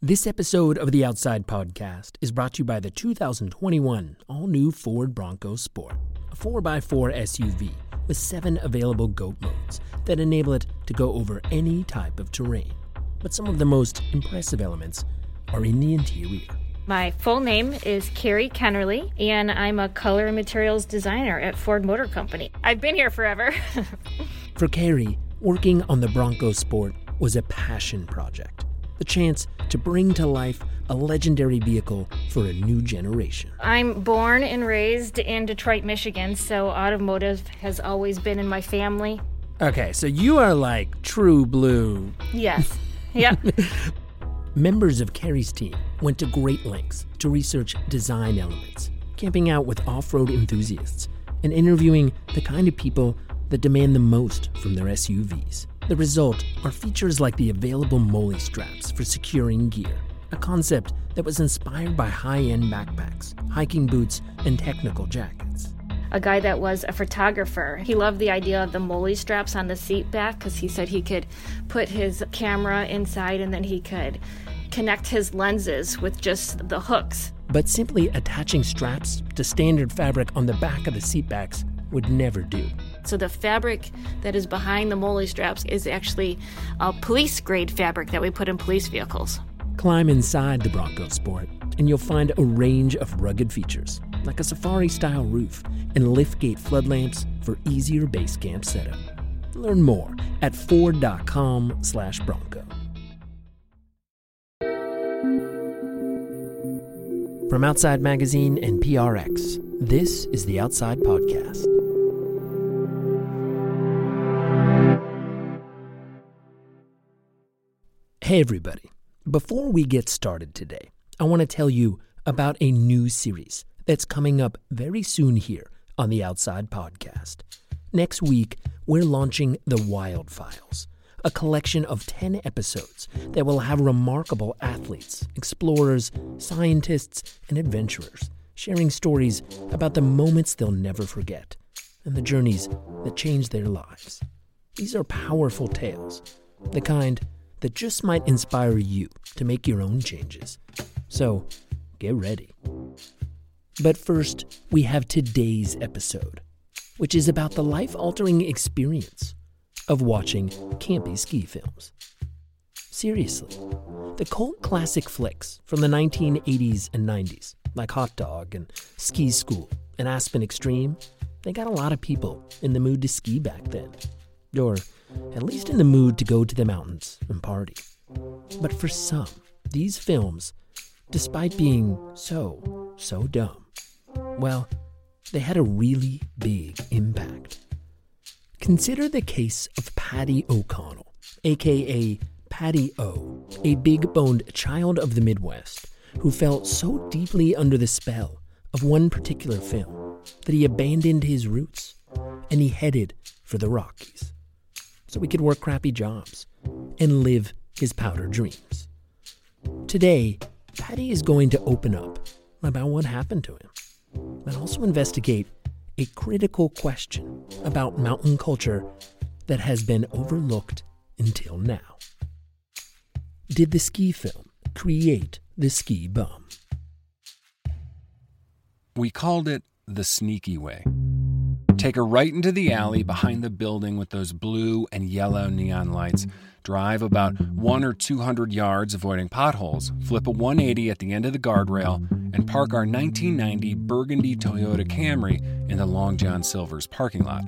This episode of the Outside Podcast is brought to you by the 2021 all new Ford Bronco Sport, a 4x4 SUV with seven available GOAT modes that enable it to go over any type of terrain. But some of the most impressive elements are in the interior. My full name is Carrie Kennerly, and I'm a color and materials designer at Ford Motor Company. I've been here forever. For Carrie, working on the Bronco Sport was a passion project, the chance to bring to life a legendary vehicle for a new generation. I'm born and raised in Detroit, Michigan, so automotive has always been in my family. Okay, so you are like true blue. Yes. Yep. Members of Carrie's team went to great lengths to research design elements, camping out with off road enthusiasts, and interviewing the kind of people that demand the most from their SUVs. The result are features like the available MOLLE straps for securing gear, a concept that was inspired by high end backpacks, hiking boots, and technical jackets. a guy that was a photographer. He loved the idea of the MOLLE straps on the seat back because he said he could put his camera inside and then he could connect his lenses with just the hooks. But simply attaching straps to standard fabric on the back of the seatbacks would never do. So the fabric that is behind the MOLLE straps is actually a police grade fabric that we put in police vehicles. Climb inside the Bronco Sport, and you'll find a range of rugged features, like a safari style roof and liftgate flood lamps for easier base camp setup. Learn more at ford.com slash bronco. From Outside Magazine and PRX, this is the Outside Podcast. Hey, everybody. Before we get started today, I want to tell you about a new series that's coming up very soon here on the Outside Podcast. Next week, we're launching The Wild Files, a collection of 10 episodes that will have remarkable athletes, explorers, scientists, and adventurers sharing stories about the moments they'll never forget and the journeys that changed their lives. These are powerful tales, the kind that just might inspire you to make your own changes. So, get ready. But first, we have today's episode, which is about the life altering experience of watching campy ski films. Seriously, the cult classic flicks from the 1980s and 90s, like Hot Dog and Ski School and Aspen Extreme, they got a lot of people in the mood to ski back then. Or at least in the mood to go to the mountains and party. But for some, these films, despite being so, so dumb, well, they had a really big impact. Consider the case of Paddy O'Connell, aka Paddy O, a big boned child of the Midwest who fell so deeply under the spell of one particular film that he abandoned his roots and he headed for the Rockies so he could work crappy jobs and live his powder dreams. Today, Paddy is going to open up about what happened to him and also investigate a critical question about mountain culture that has been overlooked until now. Did the ski film create the ski bum? We called it the sneaky way. Take her right into the alley behind the building with those blue and yellow neon lights. Drive about one or two hundred yards, avoiding potholes. Flip a 180 at the end of the guardrail and park our 1990 burgundy Toyota Camry in the Long John Silver's parking lot.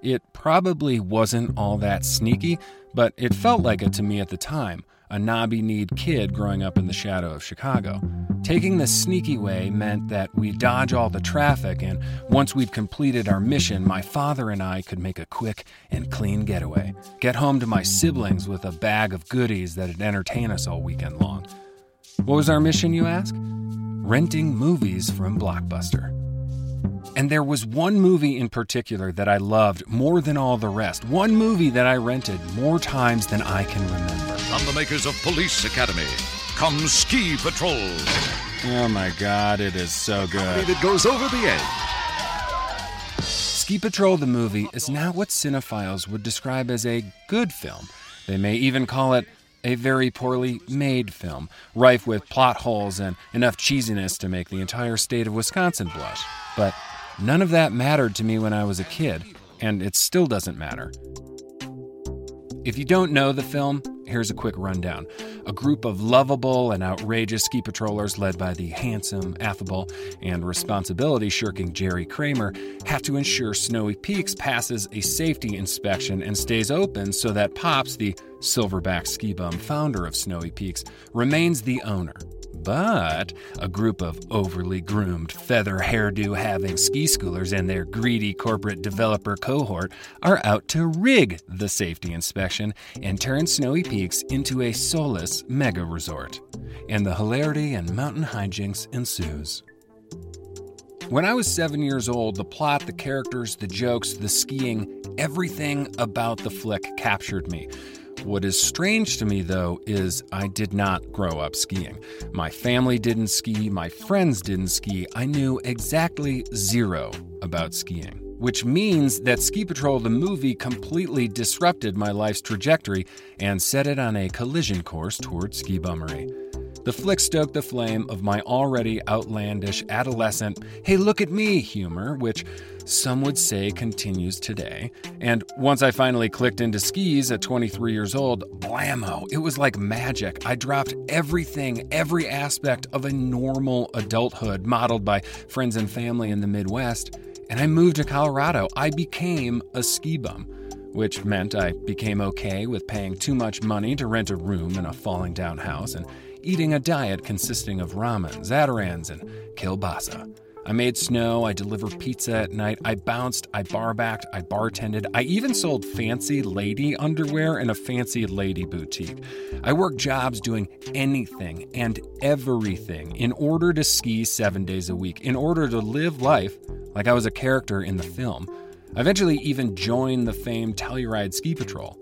It probably wasn't all that sneaky, but it felt like it to me at the time, a knobby kneed kid growing up in the shadow of Chicago. Taking the sneaky way meant that we'd dodge all the traffic, and once we'd completed our mission, my father and I could make a quick and clean getaway. Get home to my siblings with a bag of goodies that'd entertain us all weekend long. What was our mission, you ask? Renting movies from Blockbuster. And there was one movie in particular that I loved more than all the rest. One movie that I rented more times than I can remember. From the makers of Police Academy comes Ski Patrol. Oh my god, it is so good. It goes over the edge. Ski Patrol the movie is now what cinephiles would describe as a good film. They may even call it a very poorly made film, rife with plot holes and enough cheesiness to make the entire state of Wisconsin blush. But none of that mattered to me when I was a kid, and it still doesn't matter. If you don't know the film, here's a quick rundown. A group of lovable and outrageous ski patrollers led by the handsome, affable, and responsibility shirking Jerry Kramer have to ensure Snowy Peaks passes a safety inspection and stays open so that Pops, the silverback ski bum founder of Snowy Peaks, remains the owner. But a group of overly groomed, feather hairdo having ski schoolers and their greedy corporate developer cohort are out to rig the safety inspection and turn Snowy Peaks into a soulless mega resort. And the hilarity and mountain hijinks ensues. When I was seven years old, the plot, the characters, the jokes, the skiing, everything about the flick captured me. What is strange to me, though, is I did not grow up skiing. My family didn't ski, my friends didn't ski. I knew exactly zero about skiing, which means that Ski Patrol the movie completely disrupted my life's trajectory and set it on a collision course toward ski bummery. The flick stoked the flame of my already outlandish adolescent, hey, look at me humor, which some would say continues today. And once I finally clicked into skis at 23 years old, blammo, it was like magic. I dropped everything, every aspect of a normal adulthood modeled by friends and family in the Midwest, and I moved to Colorado. I became a ski bum which meant I became okay with paying too much money to rent a room in a falling down house and eating a diet consisting of ramen, Zatarain's, and kielbasa. I made snow, I delivered pizza at night, I bounced, I barbacked, I bartended, I even sold fancy lady underwear in a fancy lady boutique. I worked jobs doing anything and everything in order to ski seven days a week, in order to live life like I was a character in the film. I eventually even joined the famed Telluride Ski Patrol.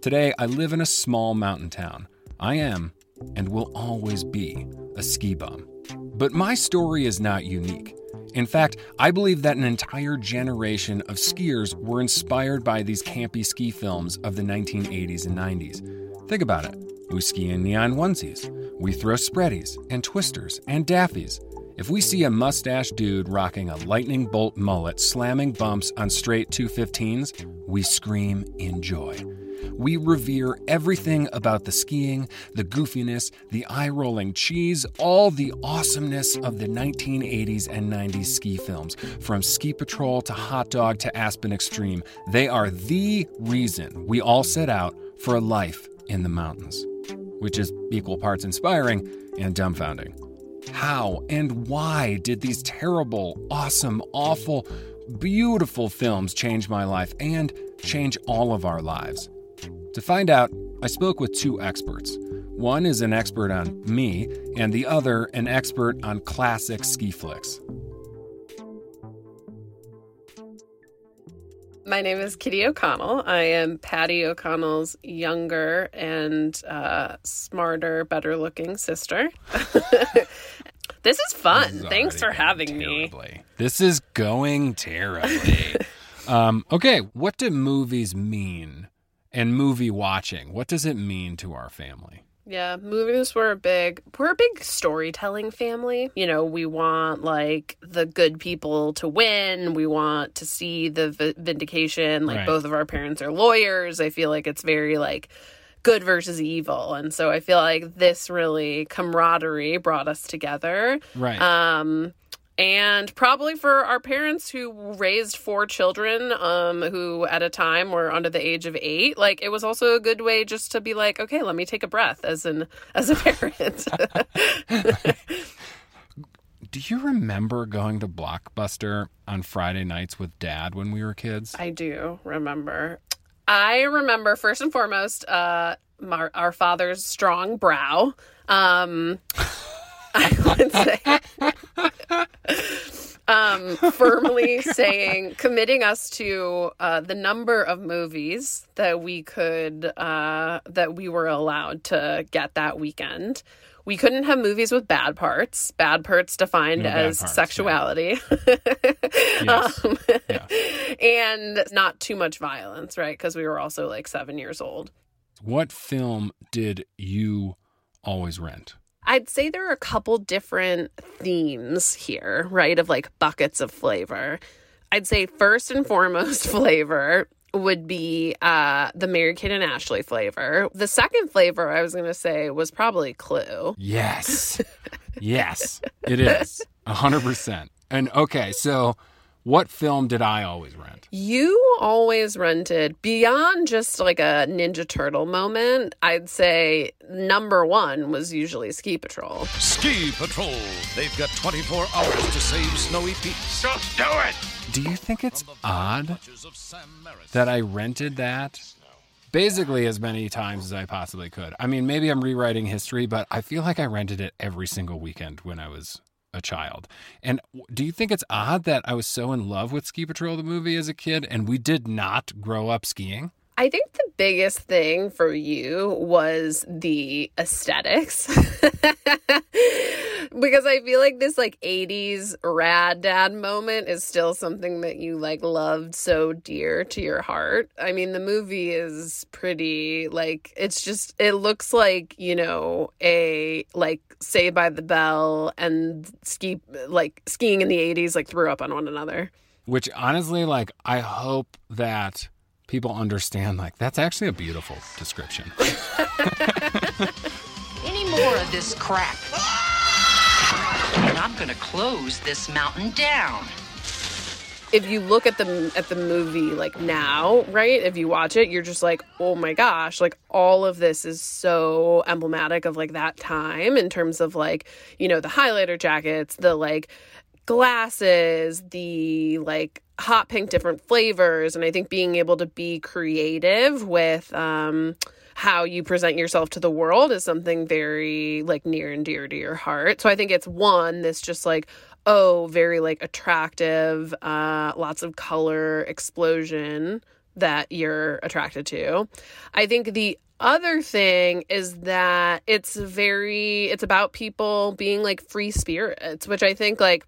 Today, I live in a small mountain town. I am, and will always be, a ski bum. But my story is not unique. In fact, I believe that an entire generation of skiers were inspired by these campy ski films of the 1980s and 90s. Think about it. We ski in neon onesies. We throw spreadies and twisters and daffies. If we see a mustache dude rocking a lightning bolt mullet slamming bumps on straight 215s, we scream in joy. We revere everything about the skiing, the goofiness, the eye rolling cheese, all the awesomeness of the 1980s and 90s ski films. From Ski Patrol to Hot Dog to Aspen Extreme, they are the reason we all set out for a life in the mountains, which is equal parts inspiring and dumbfounding. How and why did these terrible, awesome, awful, beautiful films change my life and change all of our lives? To find out, I spoke with two experts. One is an expert on me, and the other an expert on classic ski flicks. My name is Kitty O'Connell. I am Paddy O'Connell's younger and uh, smarter, better looking sister. this is fun. This is Thanks for having going me. This is going terribly. um, okay, what do movies mean? And movie watching, what does it mean to our family? Yeah, movies were a big we're a big storytelling family. You know, we want like the good people to win. We want to see the v- vindication. Like Right. both of our parents are lawyers. I feel like it's very like good versus evil. And so I feel like this really camaraderie brought us together. Right. Um and probably for our parents who raised four children um who at a time were under the age of 8 like it was also a good way just to be like okay let me take a breath as an as a parent. Do you remember going to Blockbuster on Friday nights with dad when we were kids? I do remember. I remember first and foremost uh our, our father's strong brow. Um I would say um, firmly saying, committing us to uh, the number of movies that we could, uh, that we were allowed to get that weekend. We couldn't have movies with bad parts, bad parts defined No bad as parts, yeah. sexuality. Yes. um, Yeah. and not too much violence, right? Because we were also like seven years old. What film did you always rent? I'd say there are a couple different themes here, right? Of like buckets of flavor. I'd say first and foremost flavor would be uh the Mary Kate and Ashley flavor. The second flavor I was going to say was probably Clue. Yes. yes, it is. A 100%. And okay, so what film did I always rent? You always rented beyond just like a Ninja Turtle moment. I'd say number one was usually Ski Patrol. Ski Patrol. They've got 24 hours to save Snowy Peaks. Just do it! Do you think it's odd that I rented that basically as many times as I possibly could? I mean, maybe I'm rewriting history, but I feel like I rented it every single weekend when I was a child. And do you think it's odd that I was so in love with Ski Patrol the movie as a kid and we did not grow up skiing? I think the biggest thing for you was the aesthetics. because I feel like this like 80s rad dad moment is still something that you like loved so dear to your heart. I mean, the movie is pretty like it's just it looks like, you know, a like Saved by the Bell and ski like skiing in the 80s like threw up on one another. Which honestly, like, I hope that people understand, like, that's actually a beautiful description. Any more of this crap? And I'm gonna close this mountain down. if you look at the at the movie like now, right? If you watch it, you're just like, "Oh my gosh, like all of this is so emblematic of like that time in terms of like, you know, the highlighter jackets, the like glasses, the like hot pink different flavors, and I think being able to be creative with um how you present yourself to the world is something very like near and dear to your heart. So I think it's one this just like oh very like attractive uh lots of color explosion that you're attracted to. I think the other thing is that it's very it's about people being like free spirits, which I think like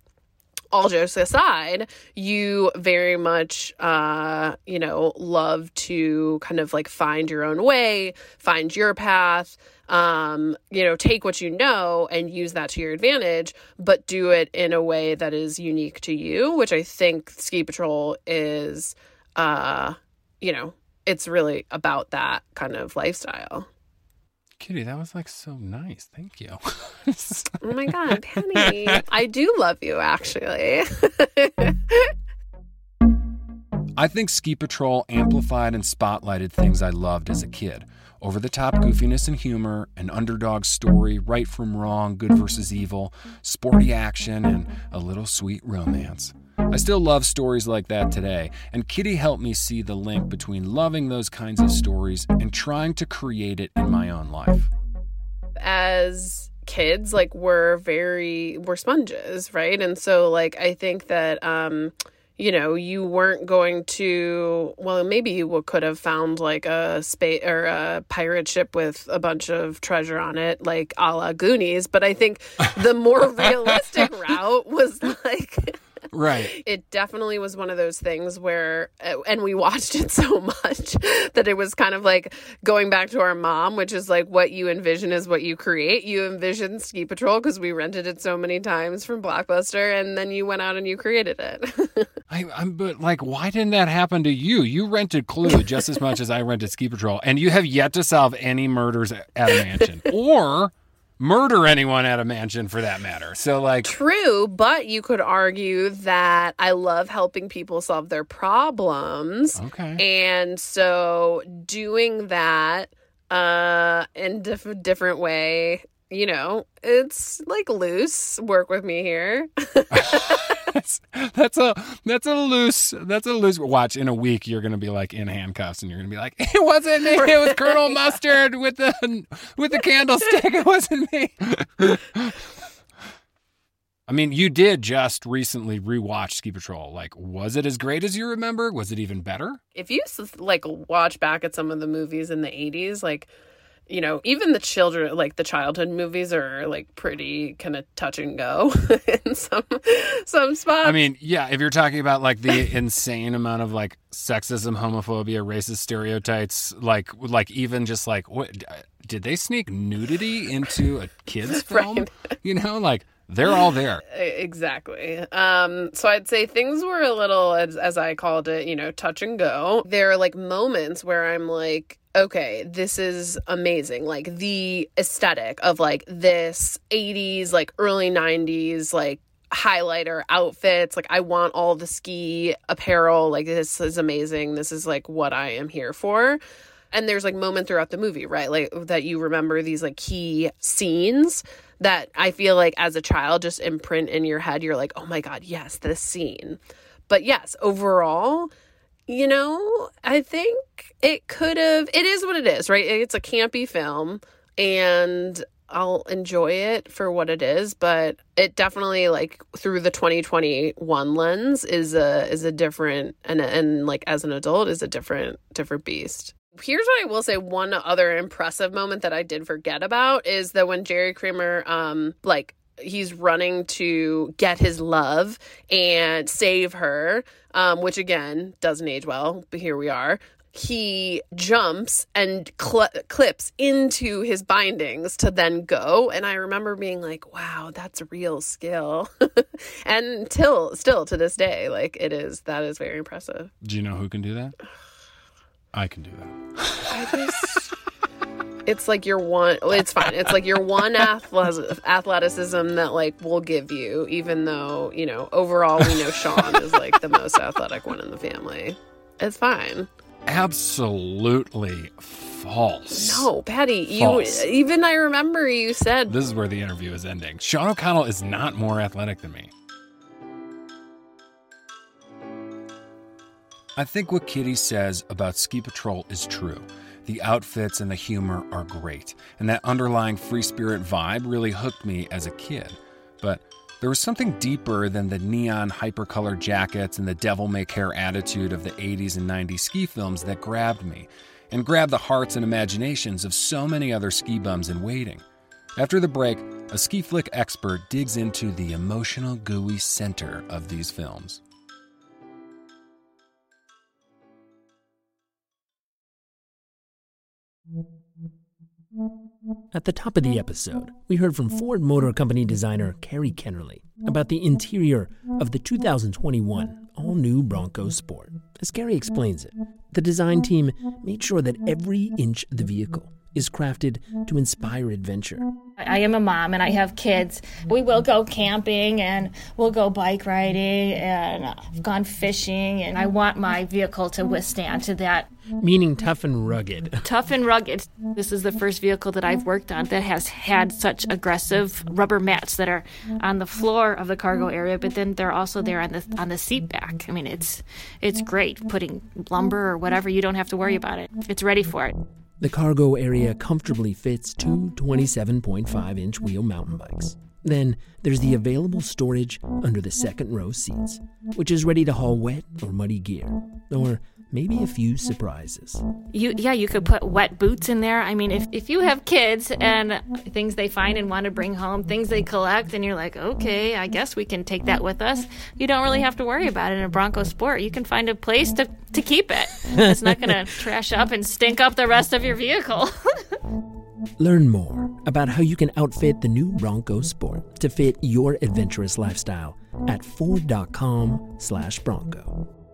all jokes aside, you very much, uh, you know, love to kind of like find your own way, find your path, um, you know, take what you know and use that to your advantage, but do it in a way that is unique to you, which I think Ski Patrol is, uh, you know, it's really about that kind of lifestyle. Kitty, that was like so nice. Thank you. Oh my God, Penny. I do love you, actually. I think Ski Patrol amplified and spotlighted things I loved as a kid over the top goofiness and humor, an underdog story, right from wrong, good versus evil, sporty action, and a little sweet romance. I still love stories like that today, and Kitty helped me see the link between loving those kinds of stories and trying to create it in my own life. as kids like we're very we're sponges right and so like i think that um you know you weren't going to well maybe you could have found like a space or a pirate ship with a bunch of treasure on it like a la goonies but i think the more realistic route was like Right. it definitely was one of those things where uh, and we watched it so much that it was kind of like going back to our mom which is like what you envision is what you create you envisioned ski patrol because we rented it so many times from blockbuster and then you went out and you created it I, I'm, but like, why didn't that happen to you? You rented Clue just as much as I rented Ski Patrol, and you have yet to solve any murders at a mansion or murder anyone at a mansion for that matter. So, like, true but you could argue that i love helping people solve their problems okay. And so doing that uh in diff- different way, you know, it's like loose. Work with me here. that's, that's a that's a loose that's a loose watch. In a week you're gonna be like in handcuffs and you're gonna be like it wasn't me. It was colonel mustard with the with the candlestick. It wasn't me. I mean you did just recently rewatch ski patrol. Like was it as great as you remember? Was it even better? If you like watch back at some of the movies in the 80s, like you know, even the children, like the childhood movies, are like pretty kind of touch and go in some some spots. I mean, yeah, if you're talking about like the insane amount of like sexism, homophobia, racist stereotypes, like like even just like what did they sneak nudity into a kids film? Right. You know, like they're all there. Exactly. Um, so I'd say things were a little, as, as I called it, you know, touch and go. There are like moments where I'm like, okay, this is amazing. Like the aesthetic of like this 80s, like early 90s, like highlighter outfits. Like I want all the ski apparel. Like this is amazing. This is like what I am here for. And there's like moment throughout the movie, right? Like that you remember these like key scenes that I feel like as a child just imprint in your head. You're like, oh my God, yes, this scene. But yes, overall, you know, I think it could have, it is what it is, right? It's a campy film and I'll enjoy it for what it is, but it definitely like through the 2021 lens is a is a different and and like as an adult is a different different beast. Here's what I will say one other impressive moment that I did forget about is that when Jerry Kramer um like he's running to get his love and save her um which again doesn't age well, but here we are he jumps and cl- clips into his bindings to then go and i remember being like wow that's real skill and till still to this day like it is that is very impressive Do you know who can do that? I can do that. i just it's like your one oh, it's fine it's like your one athleticism that like will give you even though you know overall we know sean is like the most athletic one in the family it's fine Absolutely false. No, Paddy, False. you even I remember you said This is where the interview is ending. Sean O'Connell is not more athletic than me. I think what Kitty says about Ski Patrol is true. The outfits and the humor are great, and that underlying free spirit vibe really hooked me as a kid. But there was something deeper than the neon hypercolor jackets and the devil may care attitude of the 80s and 90s ski films that grabbed me, and grabbed the hearts and imaginations of so many other ski bums in waiting. After the break, a ski flick expert digs into the emotional, gooey center of these films. At the top of the episode, we heard from Ford Motor Company designer Carrie Kennerly about the interior of the 2021 all new Bronco Sport. As Carrie explains it, the design team made sure that every inch of the vehicle is crafted to inspire adventure. I am a mom and I have kids. We will go camping and we'll go bike riding and I've gone fishing and I want my vehicle to withstand to that Meaning tough and rugged. tough and rugged. This is the first vehicle that I've worked on that has had such aggressive rubber mats that are on the floor of the cargo area, but then they're also there on the on the seat back. I mean, it's it's great putting lumber or whatever. You don't have to worry about it. It's ready for it. The cargo area comfortably fits two 27.5 inch wheel mountain bikes. Then there's the available storage under the second row seats, which is ready to haul wet or muddy gear, or maybe a few surprises. You yeah, you could put wet boots in there. I mean, if if you have kids and things they find and want to bring home, things they collect, and you're like, okay, I guess we can take that with us. You don't really have to worry about it in a Bronco Sport. You can find a place to to keep it. It's not going to trash up and stink up the rest of your vehicle. Learn more about how you can outfit the new Bronco Sport to fit your adventurous lifestyle at ford.com/bronco.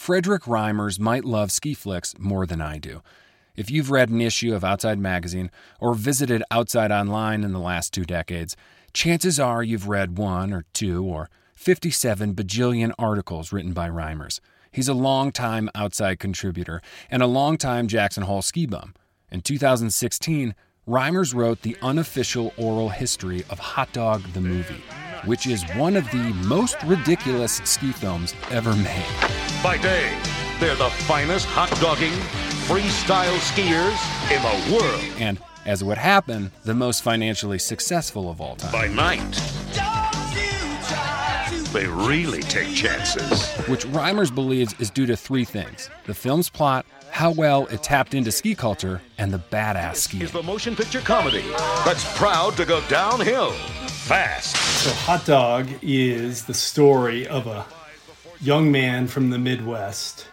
Frederick Reimers might love ski flicks more than I do. If you've read an issue of Outside Magazine or visited Outside Online in the last two decades, chances are you've read one or two or 57 bajillion articles written by Reimers. He's a longtime Outside contributor and a longtime Jackson Hole ski bum. In 2016, Reimers wrote the unofficial oral history of Hot Dog the Movie, which is one of the most ridiculous ski films ever made. By day, they're the finest hot dogging freestyle skiers in the world. and, as it would happen, the most financially successful of all time. By night, they really take chances. Which Reimers believes is due to three things the film's plot, how well it tapped into ski culture and the badass ski. Is the motion picture comedy that's proud to go downhill fast. So, Hot Dog is the story of a young man from the Midwest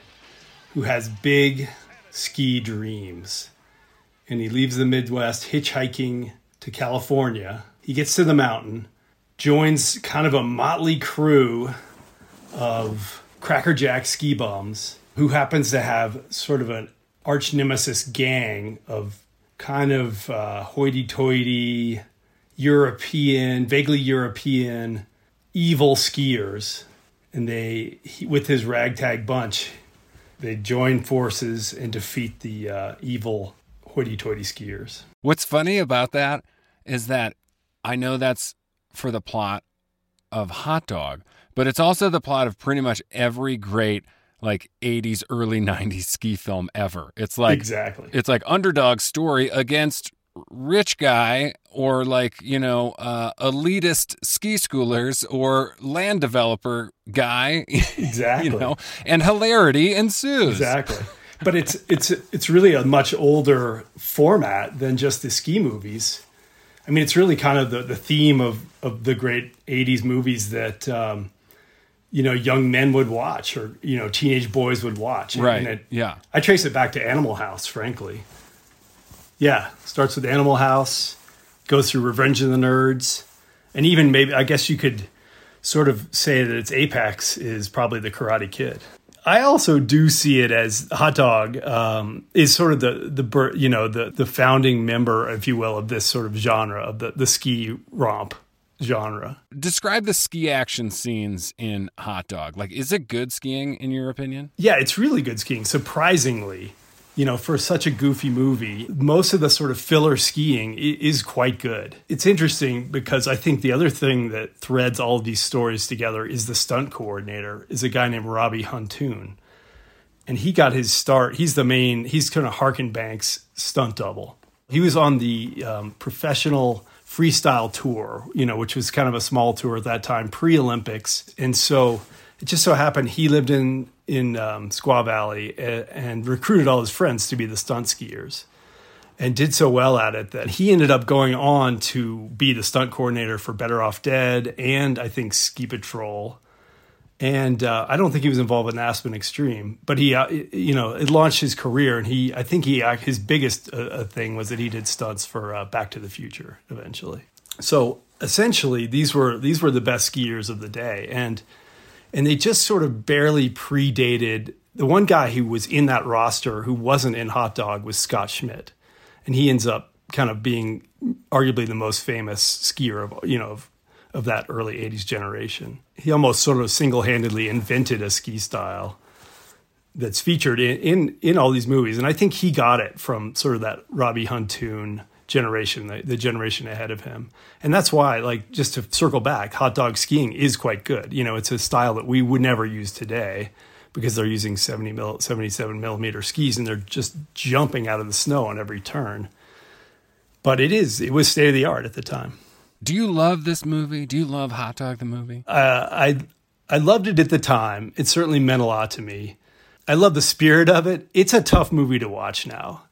who has big ski dreams. And he leaves the Midwest hitchhiking to California. He gets to the mountain, joins kind of a motley crew of crackerjack ski bums who happens to have sort of an arch nemesis gang of kind of uh, hoity-toity European, vaguely European, evil skiers, and they, he, with his ragtag bunch, they join forces and defeat the uh, evil hoity-toity skiers. What's funny about that is that I know that's for the plot of Hot Dog, but it's also the plot of pretty much every great like 80s early 90s ski film ever. It's like Exactly. it's like underdog story against rich guy or like, you know, uh, elitist ski schoolers or land developer guy, Exactly. you know, and hilarity ensues. Exactly. But it's it's it's really a much older format than just the ski movies. I mean, it's really kind of the, the theme of, of the great '80s movies that um, you know young men would watch or you know teenage boys would watch. Right. And it, Yeah. I trace it back to Animal House, frankly. Yeah, starts with Animal House, goes through Revenge of the Nerds, and even maybe I guess you could sort of say that its apex is probably the Karate Kid. I also do see it as Hot Dog um, is sort of the the you know the the founding member, if you will, of this sort of genre of the the ski romp genre. Describe the ski action scenes in Hot Dog. Like, is it good skiing in your opinion? Yeah, it's really good skiing. Surprisingly, you know, for such a goofy movie, most of the sort of filler skiing is quite good. It's interesting because I think the other thing that threads all of these stories together is the stunt coordinator is a guy named Robbie Huntoon. And he got his start. He's the main, he's kind of Harkin Banks stunt double. He was on the um, professional freestyle tour, you know, which was kind of a small tour at that time, pre Olympics. And so it just so happened he lived in in um, Squaw Valley and, and recruited all his friends to be the stunt skiers, and did so well at it that he ended up going on to be the stunt coordinator for Better Off Dead and I think Ski Patrol. And uh, I don't think he was involved in Aspen Extreme, but he, uh, you know, it launched his career. And he, I think he, uh, his biggest uh, uh, thing was that he did stunts for uh, Back to the Future eventually. So essentially, these were these were the best skiers of the day, and and they just sort of barely predated the one guy who was in that roster who wasn't in Hot Dog was Scott Schmidt, and he ends up kind of being arguably the most famous skier of you know of, of that early 80s generation. He almost sort of single-handedly invented a ski style that's featured in, in in all these movies, and I think he got it from sort of that Robbie Huntoon generation, the, the generation ahead of him, and that's why, like, just to circle back, hot dog skiing is quite good. You know, it's a style that we would never use today because they're using 70 mil, 77 millimeter skis and they're just jumping out of the snow on every turn. But it is, it was state of the art at the time. Do you love this movie? Do you love Hot Dog the movie? uh, I I loved it at the time. It certainly meant a lot to me. I love the spirit of it. It's a tough movie to watch now.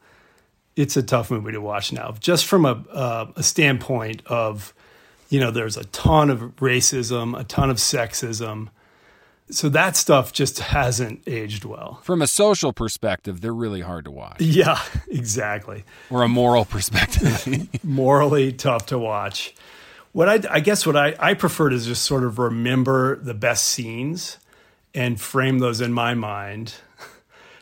It's a tough movie to watch now, just from a uh, a standpoint of, you know, there's a ton of racism, a ton of sexism. So that stuff just hasn't aged well. From a social perspective, they're really hard to watch. Yeah, exactly. Or a moral perspective. morally tough to watch. What I, I guess what I, I prefer to just sort of remember the best scenes and frame those in my mind.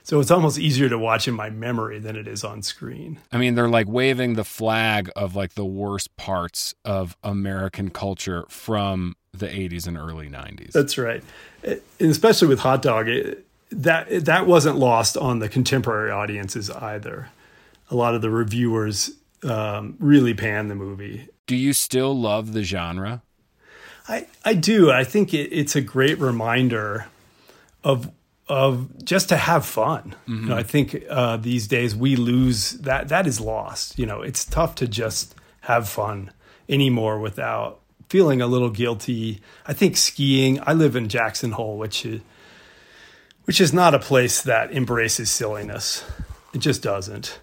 So it's almost easier to watch in my memory than it is on screen. I mean, they're like waving the flag of like the worst parts of American culture from the 80s and early 90s. That's right. And especially with Hot Dog, it, that that wasn't lost on the contemporary audiences either. A lot of the reviewers um, really panned the movie. Do you still love the genre? I, I do. I think it, it's a great reminder of of just to have fun. You know, I think uh, these days we lose that that is lost. You know, it's tough to just have fun anymore without feeling a little guilty. I think skiing. I live in Jackson Hole, which is which is not a place that embraces silliness. It just doesn't.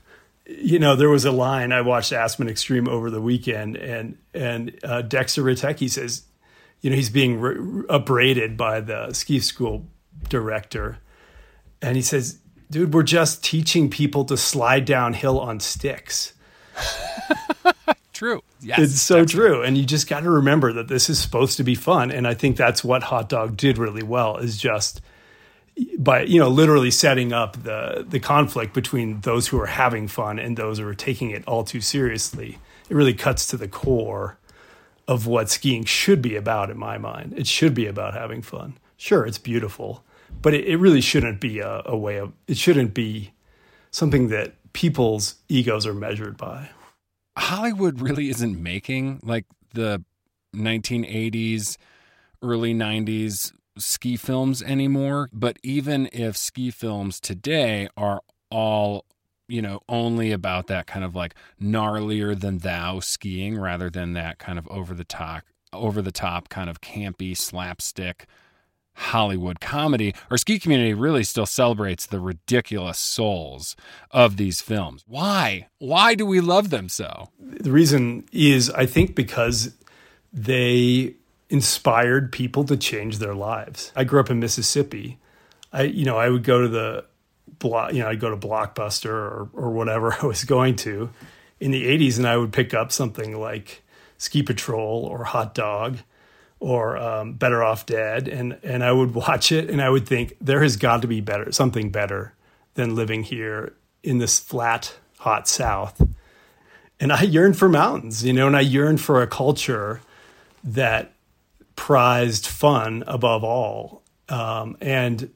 You know, there was a line I watched Aspen Extreme over the weekend, and and uh, Dexter Rutecki says, you know, he's being re- upbraided by the ski school director, and he says, "Dude, we're just teaching people to slide downhill on sticks." True. Yes. it's so Dexter. true and you just got to remember that this is supposed to be fun and i think that's what hot dog did really well is just by you know literally setting up the the conflict between those who are having fun and those who are taking it all too seriously it really cuts to the core of what skiing should be about in my mind it should be about having fun sure it's beautiful but it, it really shouldn't be a, a way of it shouldn't be something that people's egos are measured by Hollywood really isn't making like the 1980s, early 90s ski films anymore. But even if ski films today are all, you know, only about that kind of like gnarlier than thou skiing rather than that kind of over the top, over the top kind of campy slapstick Hollywood comedy, our ski community really still celebrates the ridiculous souls of these films. Why? Why do we love them so? the reason is I think because they inspired people to change their lives. I grew up in Mississippi. I you know, I would go to the block, you know, I'd go to Blockbuster or or whatever I was going to in the 80s and I would pick up something like Ski Patrol or Hot Dog or um, Better Off Dead and and I would watch it and I would think there has got to be better something better than living here in this flat hot south and I yearned for mountains, you know, and I yearned for a culture that prized fun above all, um, and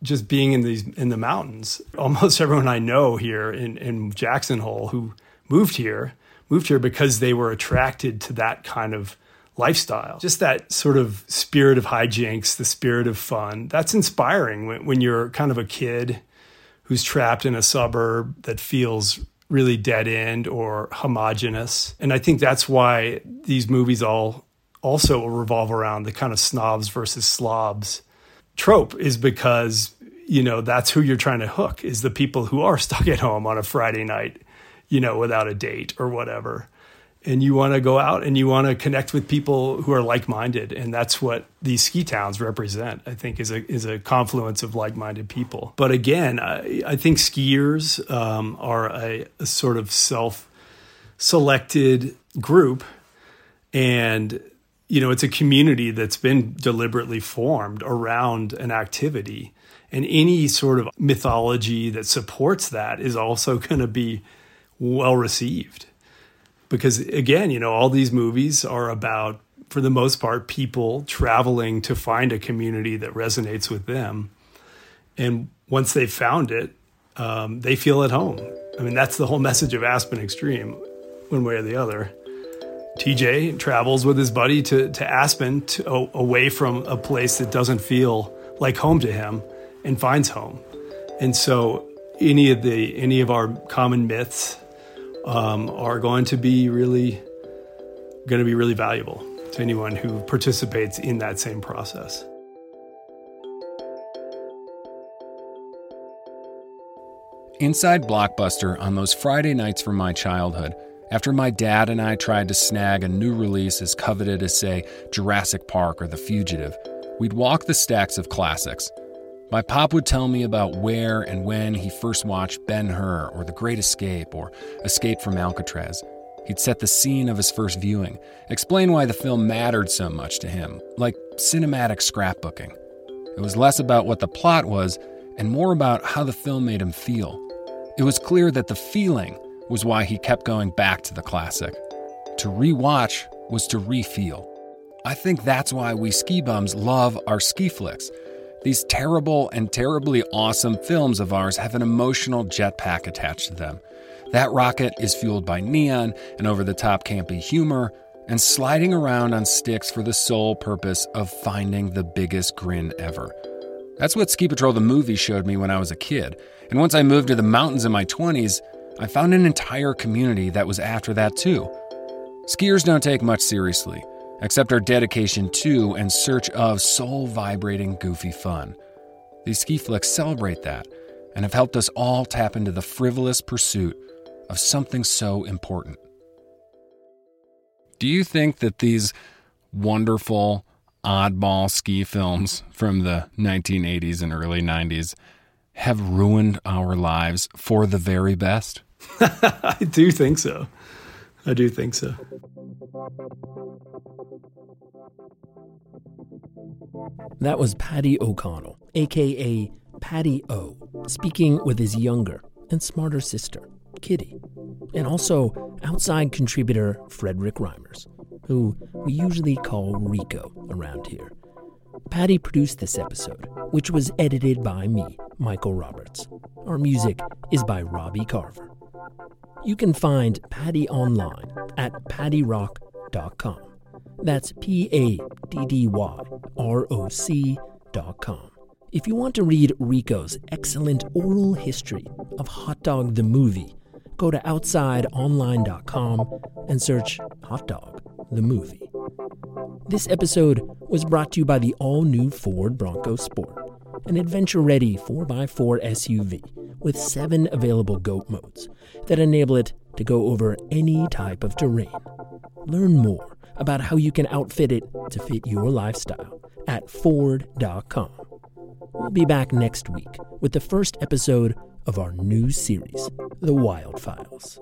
just being in these in the mountains. Almost everyone I know here in in Jackson Hole who moved here moved here because they were attracted to that kind of lifestyle. Just that sort of spirit of hijinks, the spirit of fun. That's inspiring when, when you're kind of a kid who's trapped in a suburb that feels really dead end or homogenous. And I think that's why these movies all also revolve around the kind of snobs versus slobs trope is because you know that's who you're trying to hook is the people who are stuck at home on a Friday night, you know, without a date or whatever. And you want to go out and you want to connect with people who are like-minded, and that's what these ski towns represent. I think is a is a confluence of like-minded people. But again, I, I think skiers um, are a, a sort of self-selected group, and you know it's a community that's been deliberately formed around an activity and any sort of mythology that supports that is also going to be well received because again you know all these movies are about for the most part people traveling to find a community that resonates with them. And once they've found it um, they feel at home. I mean that's the whole message of aspen extreme one way or the other. TJ travels with his buddy to, to Aspen to, away from a place that doesn't feel like home to him and finds home. And so any of the any of our common myths um, are going to be really going to be really valuable to anyone who participates in that same process. Inside Blockbuster on those Friday nights from my childhood, after my dad and I tried to snag a new release as coveted as, say, Jurassic Park or The Fugitive, we'd walk the stacks of classics. My pop would tell me about where and when he first watched Ben Hur or The Great Escape or Escape from Alcatraz. He'd set the scene of his first viewing, explain why the film mattered so much to him, like cinematic scrapbooking. It was less about what the plot was and more about how the film made him feel. It was clear that the feeling was why he kept going back to the classic. To rewatch was to refeel. I think that's why we ski bums love our ski flicks. These terrible and terribly awesome films of ours have an emotional jetpack attached to them. That rocket is fueled by neon and over the top campy humor and sliding around on sticks for the sole purpose of finding the biggest grin ever. That's what Ski Patrol the movie showed me when I was a kid. And once I moved to the mountains in my 20s, I found an entire community that was after that too. Skiers don't take much seriously, except our dedication to and search of soul vibrating, goofy fun. These ski flicks celebrate that and have helped us all tap into the frivolous pursuit of something so important. Do you think that these wonderful oddball ski films from the 1980s and early 90s have ruined our lives for the very best? I do think so. I do think so. That was Paddy O'Connell, aka Paddy O, speaking with his younger and smarter sister, Kitty, and also outside contributor Frederick Reimers, who we usually call Rico around here. Paddy produced this episode, which was edited by me, Michael Roberts. Our music is by Robbie Carver. You can find Paddy online at paddyroc.com. That's P A D D Y R O C dot com. If you want to read Rico's excellent oral history of Hot Dog the Movie, go to outsideonline.com and search Hot Dog the Movie. This episode was brought to you by the all new Ford Bronco Sport, an adventure ready 4x4 SUV with seven available GOAT modes that enable it to go over any type of terrain. Learn more about how you can outfit it to fit your lifestyle at Ford.com. We'll be back next week with the first episode of our new series, The Wild Files.